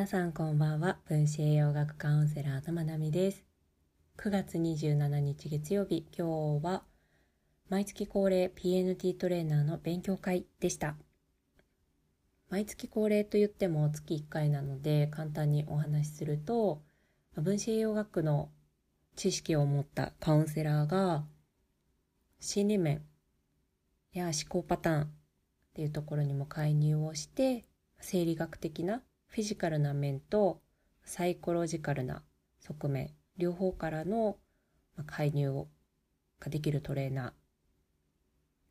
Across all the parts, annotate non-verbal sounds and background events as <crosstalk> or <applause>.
皆さんこんばんは。分子栄養学カウンセラーのまなみです。9月27日月曜日今日は毎月恒例 PNT トレーナーの勉強会でした。毎月恒例と言っても月1回なので簡単にお話しすると分子栄養学の知識を持ったカウンセラーが心理面や思考パターンっていうところにも介入をして生理学的なフィジカルな面とサイコロジカルな側面両方からの介入をができるトレーナ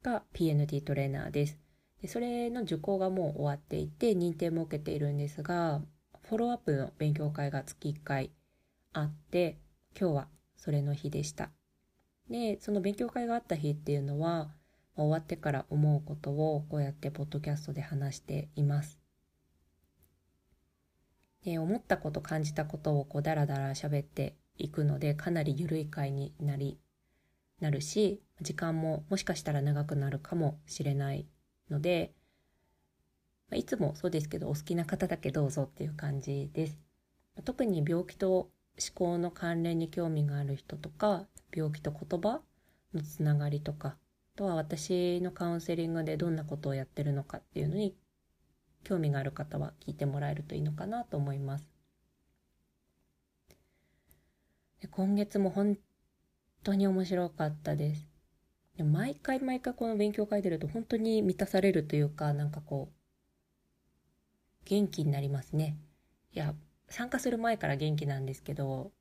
ーが PNT トレーナーです。でそれの受講がもう終わっていて認定も受けているんですがフォローアップの勉強会が月1回あって今日はそれの日でした。でその勉強会があった日っていうのは終わってから思うことをこうやってポッドキャストで話しています。思ったこと感じたことをこうダラダラ喋っていくのでかなり緩い回になりなるし時間ももしかしたら長くなるかもしれないので、いつもそうですけどお好きな方だけどうぞっていう感じです。特に病気と思考の関連に興味がある人とか病気と言葉のつながりとかあとは私のカウンセリングでどんなことをやってるのかっていうのに興味がある方は聞いてもらえるといいのかなと思います。今月も本当に面白かったです。毎回毎回この勉強会出ると本当に満たされるというか、なんかこう、元気になりますね。いや、参加する前から元気なんですけど、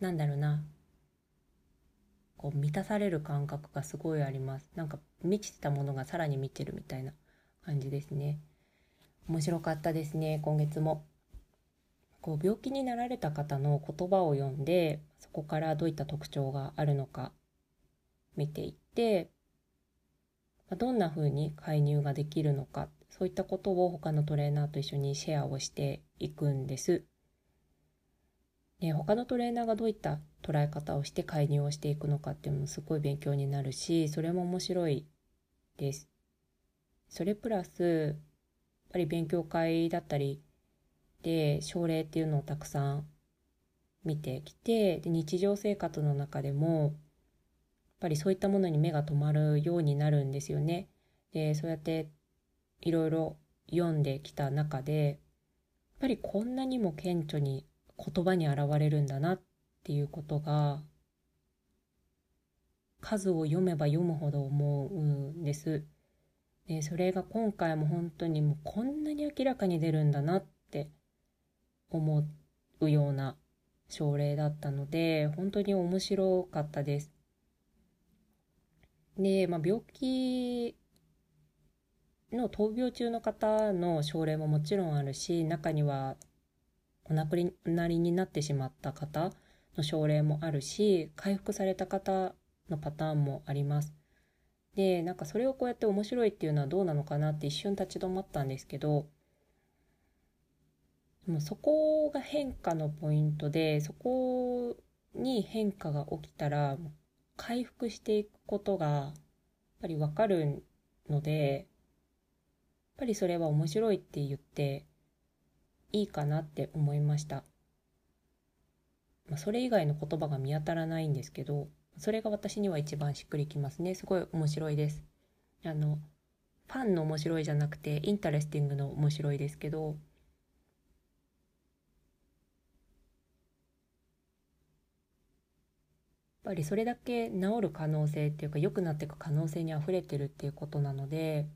なんだろうな。こう満たされる感覚がすごいあります。なんか満ちてたものがさらに満ちるみたいな感じですね。面白かったですね、今月も。こう病気になられた方の言葉を読んで、そこからどういった特徴があるのか見ていって、どんな風に介入ができるのか、そういったことを他のトレーナーと一緒にシェアをしていくんです。で他のトレーナーがどういった捉え方をして介入をしていくのかっていうのもすごい勉強になるしそれも面白いです。それプラスやっぱり勉強会だったりで症例っていうのをたくさん見てきてで日常生活の中でもやっぱりそういったものに目が留まるようになるんですよね。でそうやっていろいろ読んできた中でやっぱりこんなにも顕著に言葉に現れるんだなっていうことが数を読めば読むほど思うんです。でそれが今回も本当にもうこんなに明らかに出るんだなって思うような症例だったので本当に面白かったです。で、まあ、病気の闘病中の方の症例ももちろんあるし中にはお亡くなりになってしまった方の症例もあるし回復された方のパターンもあります。でなんかそれをこうやって面白いっていうのはどうなのかなって一瞬立ち止まったんですけどでもそこが変化のポイントでそこに変化が起きたら回復していくことがやっぱり分かるのでやっぱりそれは面白いって言っていいかなって思いました。まあ、それ以外の言葉が見当たらないんですけど、それが私には一番しっくりきますね。すごい面白いです。あの、fun の面白いじゃなくて、 interesting の面白いですけど、やっぱりそれだけ治る可能性っていうか良くなっていく可能性にあふれてるっていうことなので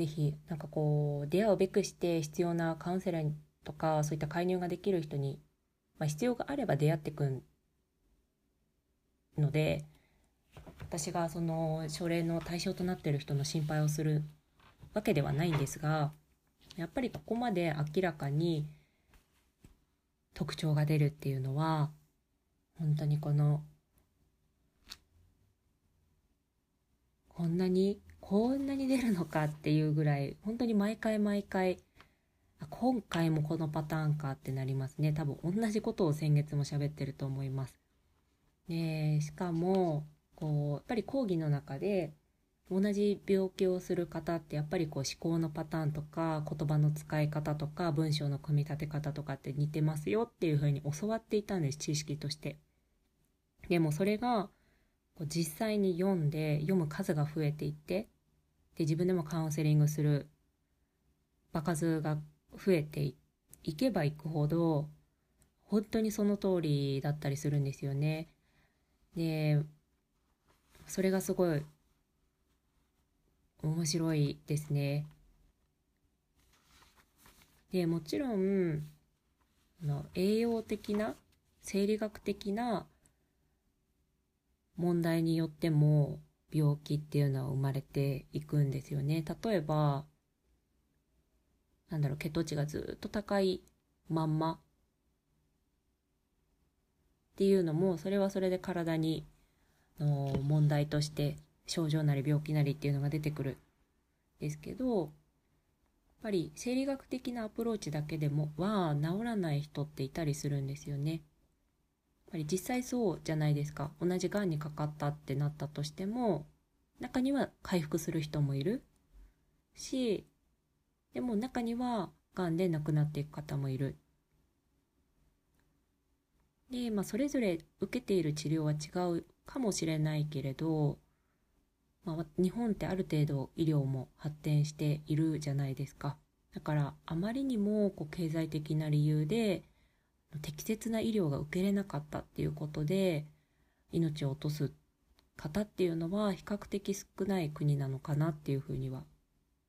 ぜひなんかこう出会うべくして必要なカウンセラーとかそういった介入ができる人に、まあ、必要があれば出会ってくので私がその症例の対象となっている人の心配をするわけではないんですがやっぱりここまで明らかに特徴が出るっていうのは本当にこのこんなにこんなに出るのかっていうぐらい本当に毎回毎回今回もこのパターンかってなりますね多分同じことを先月も喋ってると思います。でしかもこうやっぱり講義の中で同じ病気をする方ってやっぱりこう思考のパターンとか言葉の使い方とか文章の組み立て方とかって似てますよっていうふうに教わっていたんです知識として。でもそれがこう実際に読んで読む数が増えていってで自分でもカウンセリングする場数が増えていけばいくほど本当にその通りだったりするんですよね。でそれがすごい面白いですね。でもちろんの栄養的な生理学的な問題によっても病気っていうのは生まれていくんですよね。例えばなんだろう血糖値がずっと高いまんまっていうのもそれはそれで体にの問題として症状なり病気なりっていうのが出てくるんですけどやっぱり生理学的なアプローチだけでもは治らない人っていたりするんですよね。ぱり実際そうじゃないですか。同じがんにかかったってなったとしても中には回復する人もいる。しでも中にはがんで亡くなっていく方もいる。で、まあ、それぞれ受けている治療は違うかもしれないけれどまあ、日本ってある程度医療も発展しているじゃないですか。だからあまりにもこう経済的な理由で適切な医療が受けれなかったっていうことで命を落とす方っていうのは比較的少ない国なのかなっていうふうには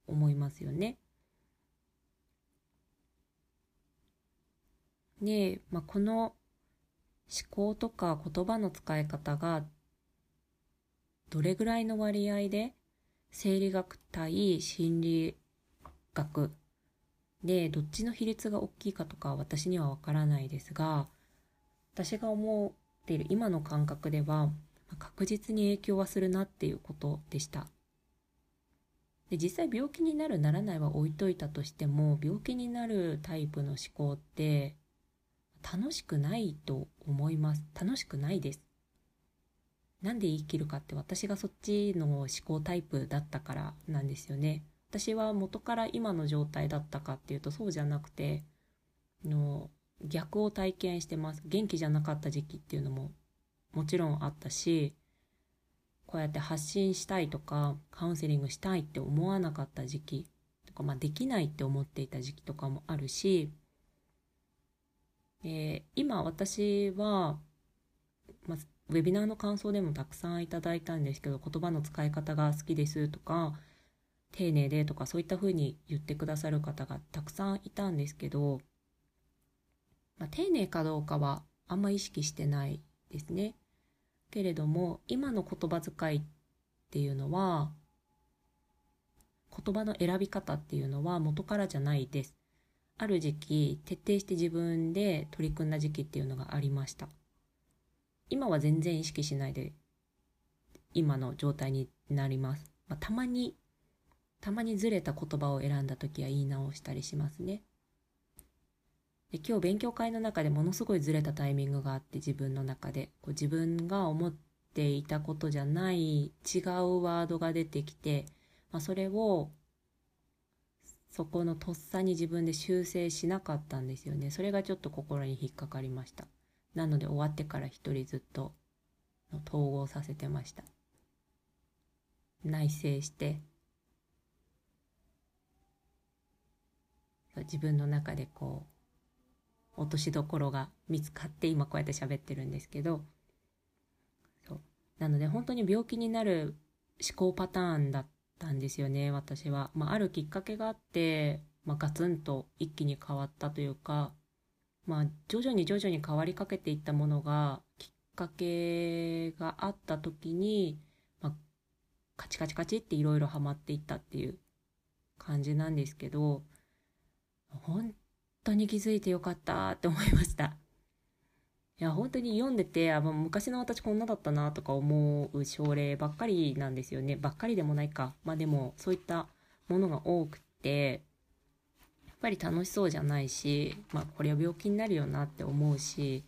思いますよね。で、まあ、この思考とか言葉の使い方がどれぐらいの割合で生理学対心理学でどっちの比率が大きいかとか私にはわからないですが私が思っている今の感覚では確実に影響はするなっていうことでした。で実際病気になるならないは置いといたとしても病気になるタイプの思考って楽しくないと思います楽しくないですなんで生きるかって私がそっちの思考タイプだったからなんですよね。私は元から今の状態だったかっていうとそうじゃなくて、の逆を体験してます。元気じゃなかった時期っていうのももちろんあったし、こうやって発信したいとかカウンセリングしたいって思わなかった時期とか、まあできないって思っていた時期とかもあるし、え、今私は、まあ、ウェビナーの感想でもたくさんいただいたんですけど言葉の使い方が好きですとか丁寧でとかそういったふうに言ってくださる方がたくさんいたんですけど、まあ、丁寧かどうかはあんま意識してないですね。けれども今の言葉遣いっていうのは言葉の選び方っていうのは元からじゃないです。ある時期徹底して自分で取り組んだ時期っていうのがありました。今は全然意識しないで今の状態になります。まあ、たまに、たまにずれた言葉を選んだ時は言い直したりしますね。で今日勉強会の中でものすごいずれたタイミングがあって自分の中でこう自分が思っていたことじゃない違うワードが出てきて、まあ、それをそこのとっさに自分で修正しなかったんですよね。それがちょっと心に引っかかりました。なので終わってから一人ずっと統合させてました内省して自分の中でこう落としどころが見つかって今こうやって喋ってるんですけどそう。なので本当に病気になる思考パターンだったんですよね私は、まあ、あるきっかけがあって、まあ、ガツンと一気に変わったというかまあ、徐々に徐々に変わりかけていったものがきっかけがあった時に、まあ、カチカチカチっていろいろハマっていったっていう感じなんですけど本当に気づいてよかったって思いました。いや本当に読んでてあ、まあ、昔の私こんなだったなとか思う症例ばっかりなんですよねばっかりでもないかまあでもそういったものが多くてやっぱり楽しそうじゃないし、まあ、これは病気になるよなって思うし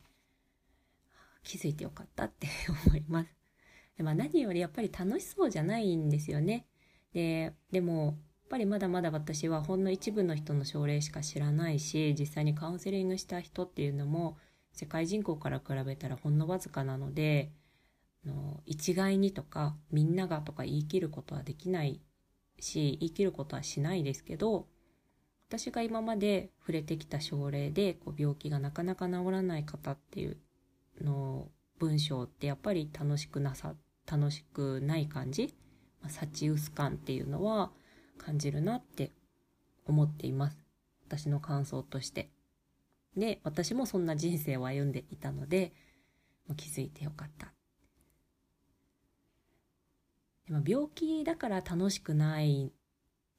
気づいてよかったって <laughs> 思います。でまあ、何よりやっぱり楽しそうじゃないんですよね。ででもっぱりまだまだ私はほんの一部の人の症例しか知らないし実際にカウンセリングした人っていうのも世界人口から比べたらほんのわずかなのでの一概にとかみんながとか言い切ることはできないし言い切ることはしないですけど私が今まで触れてきた症例でこう病気がなかなか治らない方っていうの文章ってやっぱり楽しくなさ楽しくない感じ、まあ、幸薄感っていうのは感じるなって思っています。私の感想として。で私もそんな人生を歩んでいたので、まあ、気づいてよかった。でも病気だから楽しくない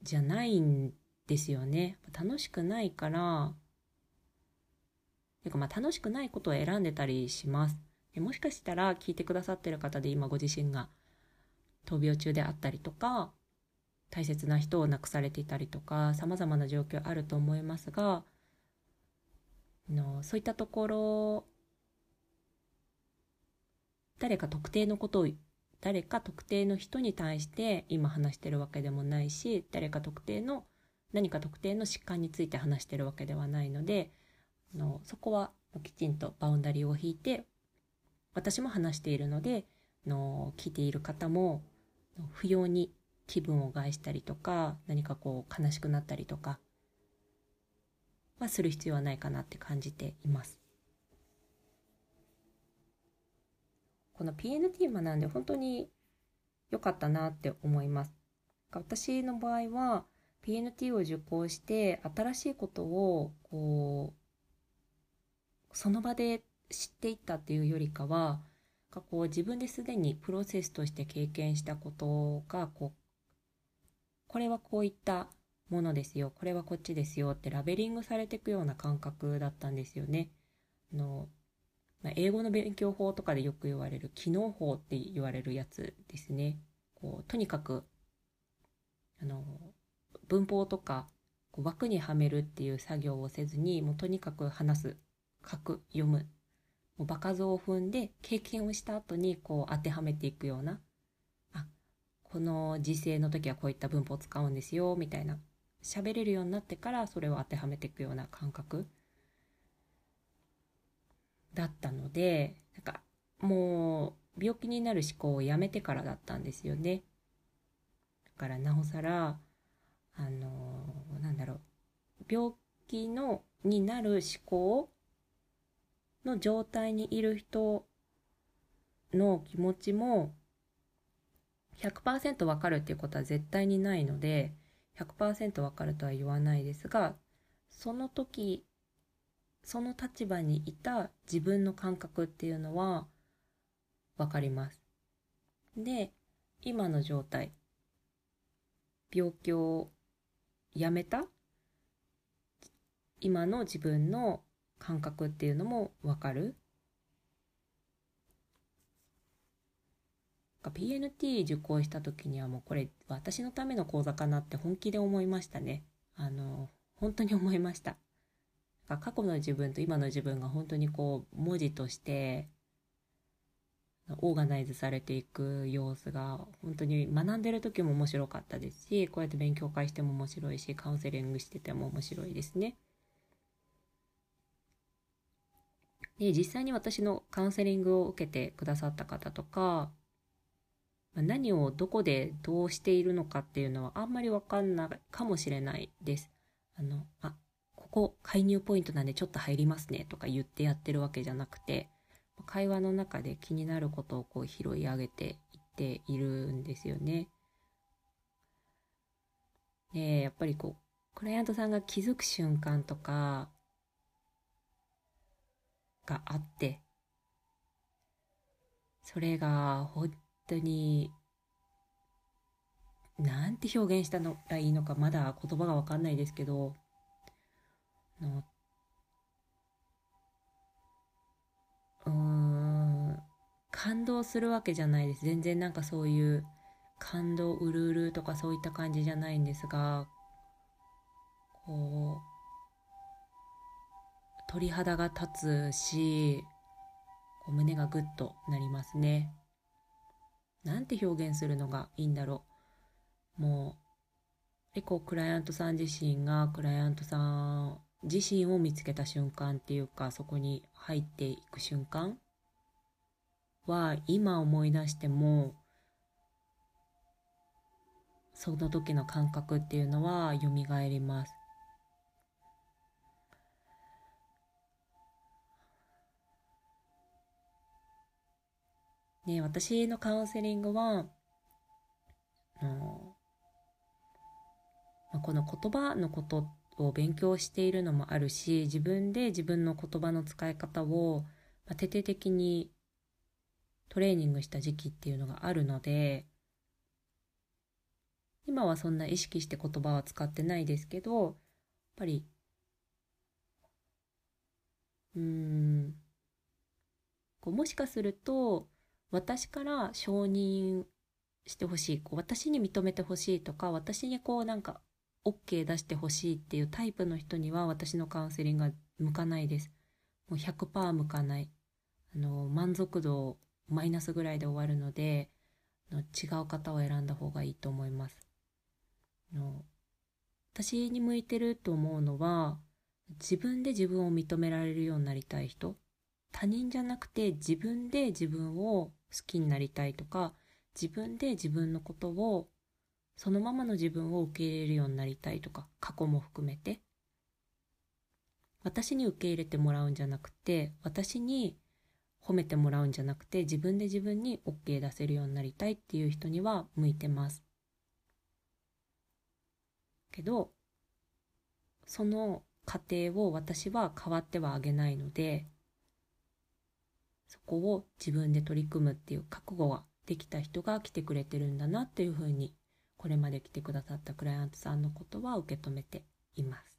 じゃないんですよね。楽しくないからてかまあ楽しくないことを選んでたりします。もしかしたら聞いてくださってる方で今ご自身が闘病中であったりとか大切な人を亡くされていたりとか様々な状況あると思いますがのそういったところ誰か特定のことを誰か特定の人に対して今話してるわけでもないし誰か特定の何か特定の疾患について話してるわけではないのでのそこはきちんとバウンダリーを引いて私も話しているのでの聞いている方も不要に気分を害したりとか何かこう悲しくなったりとかはする必要はないかなって感じています。この PNT 学んで本当に良かったなって思います。私の場合は PNT を受講して新しいことをこうその場で知っていったっていうよりかはこう自分ですでにプロセスとして経験したことがこうこれはこういったものですよこれはこっちですよってラベリングされていくような感覚だったんですよね。あのまあ、英語の勉強法とかでよく言われる機能法って言われるやつですね。こうとにかくあの文法とかこう枠にはめるっていう作業をせずにもうとにかく話す書く読むもう場数を踏んで経験をした後にこう当てはめていくようなこの時世の時はこういった文法を使うんですよみたいな。喋れるようになってからそれを当てはめていくような感覚。だったのでなんかもう病気になる思考をやめてからだったんですよね。だからなおさらあのなんだろう。病気のになる思考の状態にいる人の気持ちも100%わかるっていうことは絶対にないので100%わかるとは言わないですがその時その立場にいた自分の感覚っていうのはわかります。で今の状態病気をやめた今の自分の感覚っていうのもわかる PNT 受講した時にはもうこれ私のための講座かなって本気で思いましたね。あの、本当に思いました。過去の自分と今の自分が本当にこう文字としてオーガナイズされていく様子が本当に学んでる時も面白かったですしこうやって勉強会しても面白いしカウンセリングしてても面白いですね。で実際に私のカウンセリングを受けてくださった方とか何をどこでどうしているのかっていうのはあんまりわかんないかもしれないです。あの、あ、ここ介入ポイントなんでちょっと入りますねとか言ってやってるわけじゃなくて、会話の中で気になることをこう拾い上げていっているんですよね。で、やっぱりこう、クライアントさんが気づく瞬間とか、があって、それが本当に、なんて表現したのがいいのか、まだ言葉がわかんないですけど、のうーん、感動するわけじゃないです。全然なんかそういう感動うるうるとかそういった感じじゃないんですが、こう、鳥肌が立つし、こう胸がぐっとなりますね。なんて表現するのがいいんだろうもう結構クライアントさん自身がクライアントさん自身を見つけた瞬間っていうかそこに入っていく瞬間は今思い出してもその時の感覚っていうのは蘇ります。ね私のカウンセリングはあこの言葉のことを勉強しているのもあるし自分で自分の言葉の使い方を徹底的にトレーニングした時期っていうのがあるので今はそんな意識して言葉は使ってないですけどやっぱりうーんこうもしかすると私から承認してほしいこう私に認めてほしいとか私にこうなんか OK 出してほしいっていうタイプの人には私のカウンセリングが向かないです。もう100%向かない。あの満足度マイナスぐらいで終わるのでの違う方を選んだ方がいいと思います。の私に向いてると思うのは自分で自分を認められるようになりたい人他人じゃなくて自分で自分をきになりたいとか自分で自分のことをそのままの自分を受け入れるようになりたいとか過去も含めて。私に受け入れてもらうんじゃなくて私に褒めてもらうんじゃなくて自分で自分に OK 出せるようになりたいっていう人には向いてます。けどその過程を私は変わってはあげないのでそこを自分で取り組むっていう覚悟ができた人が来てくれてるんだなっていうふうにこれまで来てくださったクライアントさんのことは受け止めています。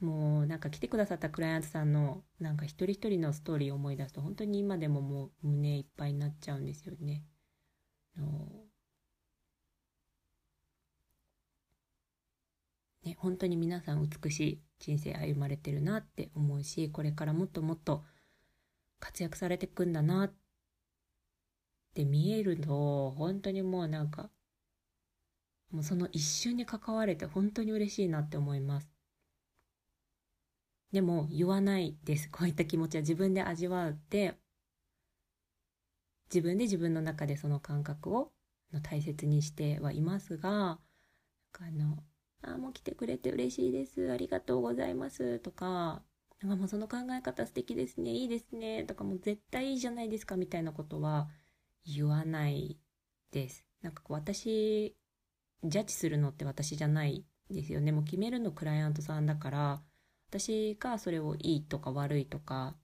もうなんか来てくださったクライアントさんのなんか一人一人のストーリーを思い出すと本当に今でももう胸いっぱいになっちゃうんですよね。ね本当に皆さん美しい人生歩まれてるなって思うしこれからもっともっと活躍されていくんだなって見えるの本当にもうなんかもうその一瞬に関われて本当に嬉しいなって思います。でも言わないです。こういった気持ちは自分で味わって自分で自分の中でその感覚を大切にしてはいますがあのあもう来てくれて嬉しいです。ありがとうございます。とかなんかもうその考え方素敵ですね。いいですね。とかもう絶対いいじゃないですかみたいなことは言わないです。なんかこう私ジャッジするのって私じゃないですよね。もう決めるのクライアントさんだから私がそれをいいとか悪いとか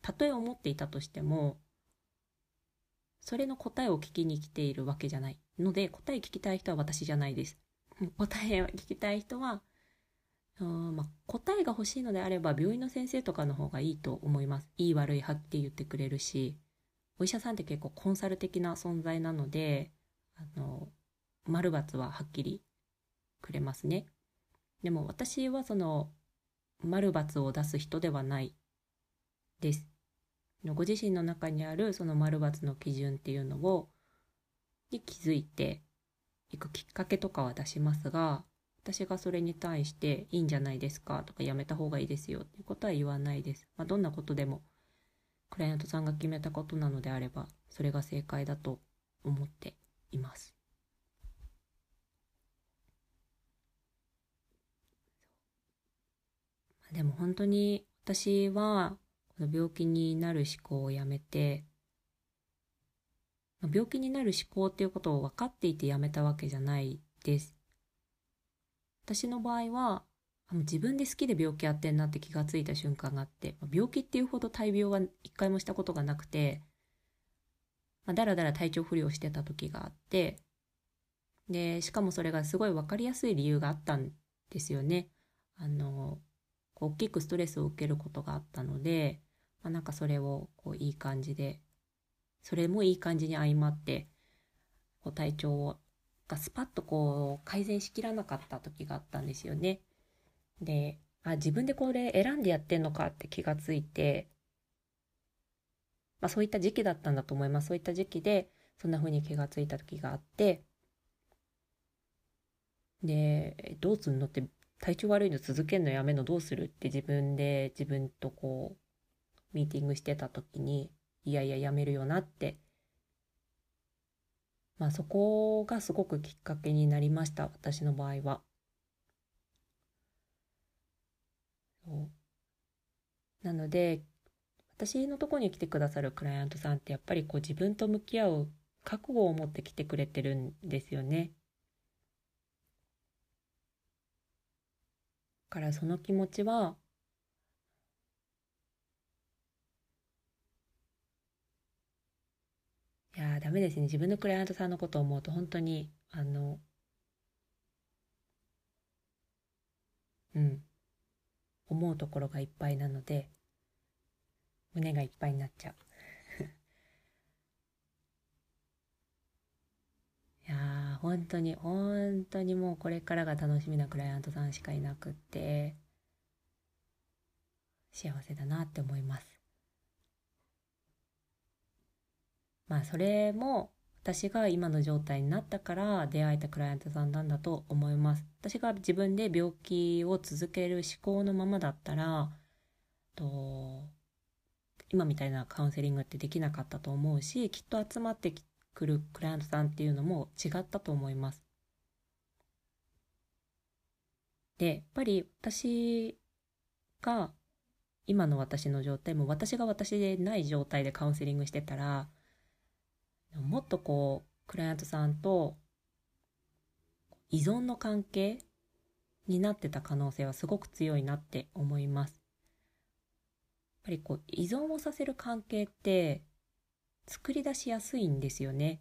たとえ思っていたとしてもそれの答えを聞きに来ているわけじゃないので答え聞きたい人は私じゃないです。答えを聞きたい人はうんまあ、答えが欲しいのであれば病院の先生とかの方がいいと思います。いい悪いはっきり言ってくれるし、お医者さんって結構コンサル的な存在なので、あの、丸×ははっきりくれますね。でも私はその丸×を出す人ではないです。ご自身の中にあるその丸×の基準っていうのをに気づいていくきっかけとかは出しますが私がそれに対していいんじゃないですかとかやめた方がいいですよっていうことは言わないです。まあ、どんなことでもクライアントさんが決めたことなのであればそれが正解だと思っています。でも本当に私はこの病気になる思考をやめて病気になる思考っていうことを分かっていてやめたわけじゃないです。私の場合は自分で好きで病気やってんなって気がついた瞬間があって病気っていうほど大病は一回もしたことがなくて、ま、だらだら体調不良してた時があってでしかもそれがすごい分かりやすい理由があったんですよね。あの大きくストレスを受けることがあったので、まあ、なんかそれをこういい感じでそれもいい感じに相まってこう体調をがスパッとこう改善しきらなかった時があったんですよね。で、あ、自分でこれ選んでやってんのかって気がついて、まあそういった時期だったんだと思います。そういった時期で、そんな風に気がついた時があってでどうすんのって体調悪いの続けんのやめのどうするって自分で自分とこうミーティングしてた時にいやいややめるよなってまあそこがすごくきっかけになりました私の場合は。なので私のとこに来てくださるクライアントさんってやっぱりこう自分と向き合う覚悟を持って来てくれてるんですよね。からその気持ちはいやダメですね。自分のクライアントさんのことを思うと本当にあのうん。思うところがいっぱいなので胸がいっぱいになっちゃう。<laughs> いや本当に本当にもうこれからが楽しみなクライアントさんしかいなくって幸せだなって思います。まあそれも私が今の状態になったから出会えたクライアントさんなんだと思います私が自分で病気を続ける思考のままだったらと今みたいなカウンセリングってできなかったと思うしきっと集まってくるクライアントさんっていうのも違ったと思います。でやっぱり私が今の私の状態も私が私でない状態でカウンセリングしてたらもっとこうクライアントさんと依存の関係になってた可能性はすごく強いなって思います。やっぱりこう依存をさせる関係って作り出しやすいんですよね。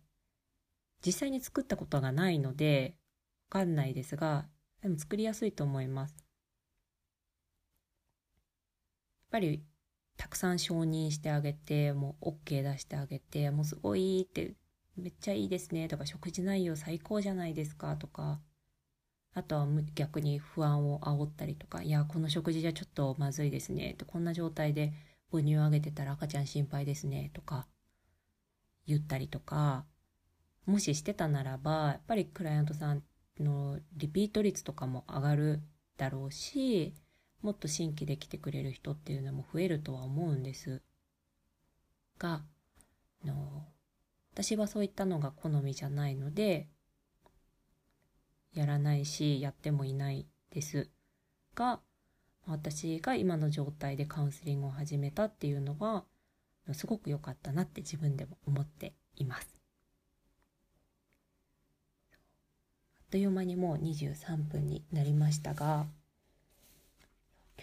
実際に作ったことがないのでわかんないですが、でも作りやすいと思います。やっぱりたくさん承認してあげて、もう OK 出してあげて、もうすごいって、めっちゃいいですねとか、食事内容最高じゃないですかとか、あとは逆に不安を煽ったりとか、いや、この食事じゃちょっとまずいですね。こんな状態で母乳をあげてたら赤ちゃん心配ですね。とか言ったりとか、もししてたならば、やっぱりクライアントさんのリピート率とかも上がるだろうし、もっと新規で来てくれる人っていうのも増えるとは思うんですがの私はそういったのが好みじゃないのでやらないしやってもいないですが私が今の状態でカウンセリングを始めたっていうのはすごく良かったなって自分でも思っています。あっという間にもう23分になりましたが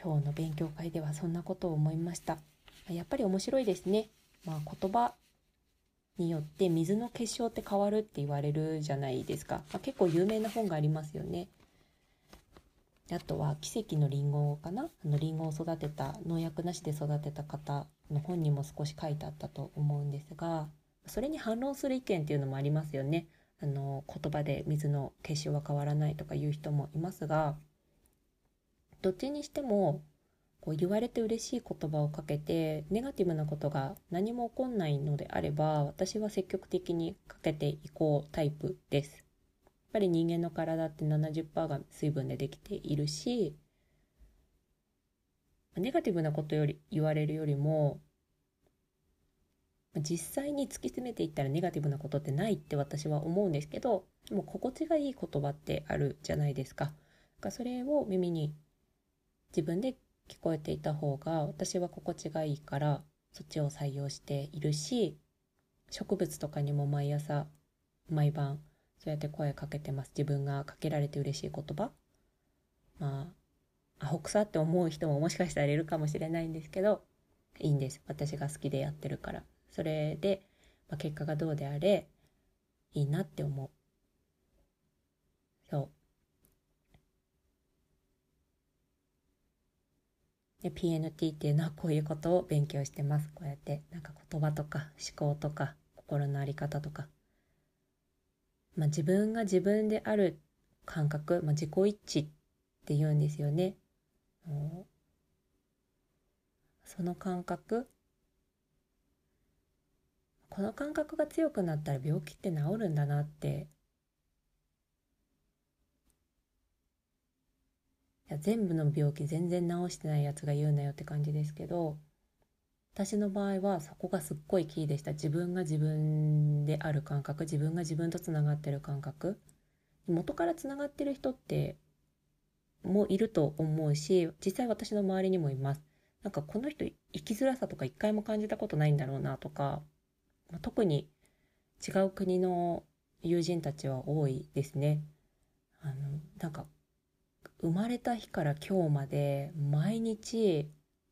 今日の勉強会ではそんなことを思いました。やっぱり面白いですね。まあ言葉によって水の結晶って変わるって言われるじゃないですか、まあ、結構有名な本がありますよね。あとは奇跡のリンゴかな。あのリンゴを育てた農薬なしで育てた方の本にも少し書いてあったと思うんですがそれに反論する意見っていうのもありますよね。あの言葉で水の結晶は変わらないとかいう人もいますがどっちにしてもこう言われて嬉しい言葉をかけてネガティブなことが何も起こんないのであれば私は積極的にかけていこうタイプです。やっぱり人間の体って70%が水分でできているしネガティブなことより言われるよりも実際に突き詰めていったらネガティブなことってないって私は思うんですけどでも心地がいい言葉ってあるじゃないですか。かそれを耳に自分で聞こえていた方が私は心地がいいからそっちを採用しているし植物とかにも毎朝毎晩そうやって声かけてます。自分がかけられて嬉しい言葉。まあアホくさって思う人ももしかしたらいるかもしれないんですけどいいんです。私が好きでやってるから。それで、まあ、結果がどうであれいいなって思う。そう。で PNT っていうのはこういうことを勉強してます。こうやってなんか言葉とか思考とか心の在り方とか、まあ、自分が自分である感覚、まあ、自己一致って言うんですよね。その感覚。この感覚が強くなったら病気って治るんだなってや全部の病気全然治してないやつが言うなよって感じですけど私の場合はそこがすっごいキーでした。自分が自分である感覚自分が自分とつながってる感覚。元からつながってる人ってもいると思うし実際私の周りにもいます。なんかこの人生きづらさとか一回も感じたことないんだろうなとか特に違う国の友人たちは多いですね。あのなんか生まれた日から今日まで毎日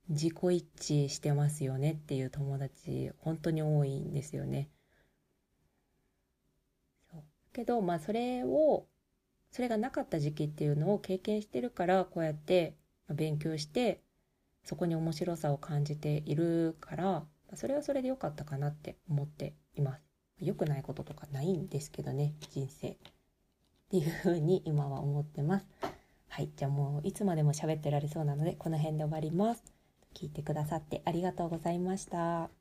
自己一致してますよねっていう友達本当に多いんですよね。けどまあそれをそれがなかった時期っていうのを経験してるからこうやって勉強してそこに面白さを感じているからそれはそれで良かったかなって思っています。良くないこととかないんですけどね人生っていうふうに今は思ってます。はい、じゃあもういつまでも喋ってられそうなのでこの辺で終わります。聞いてくださってありがとうございました。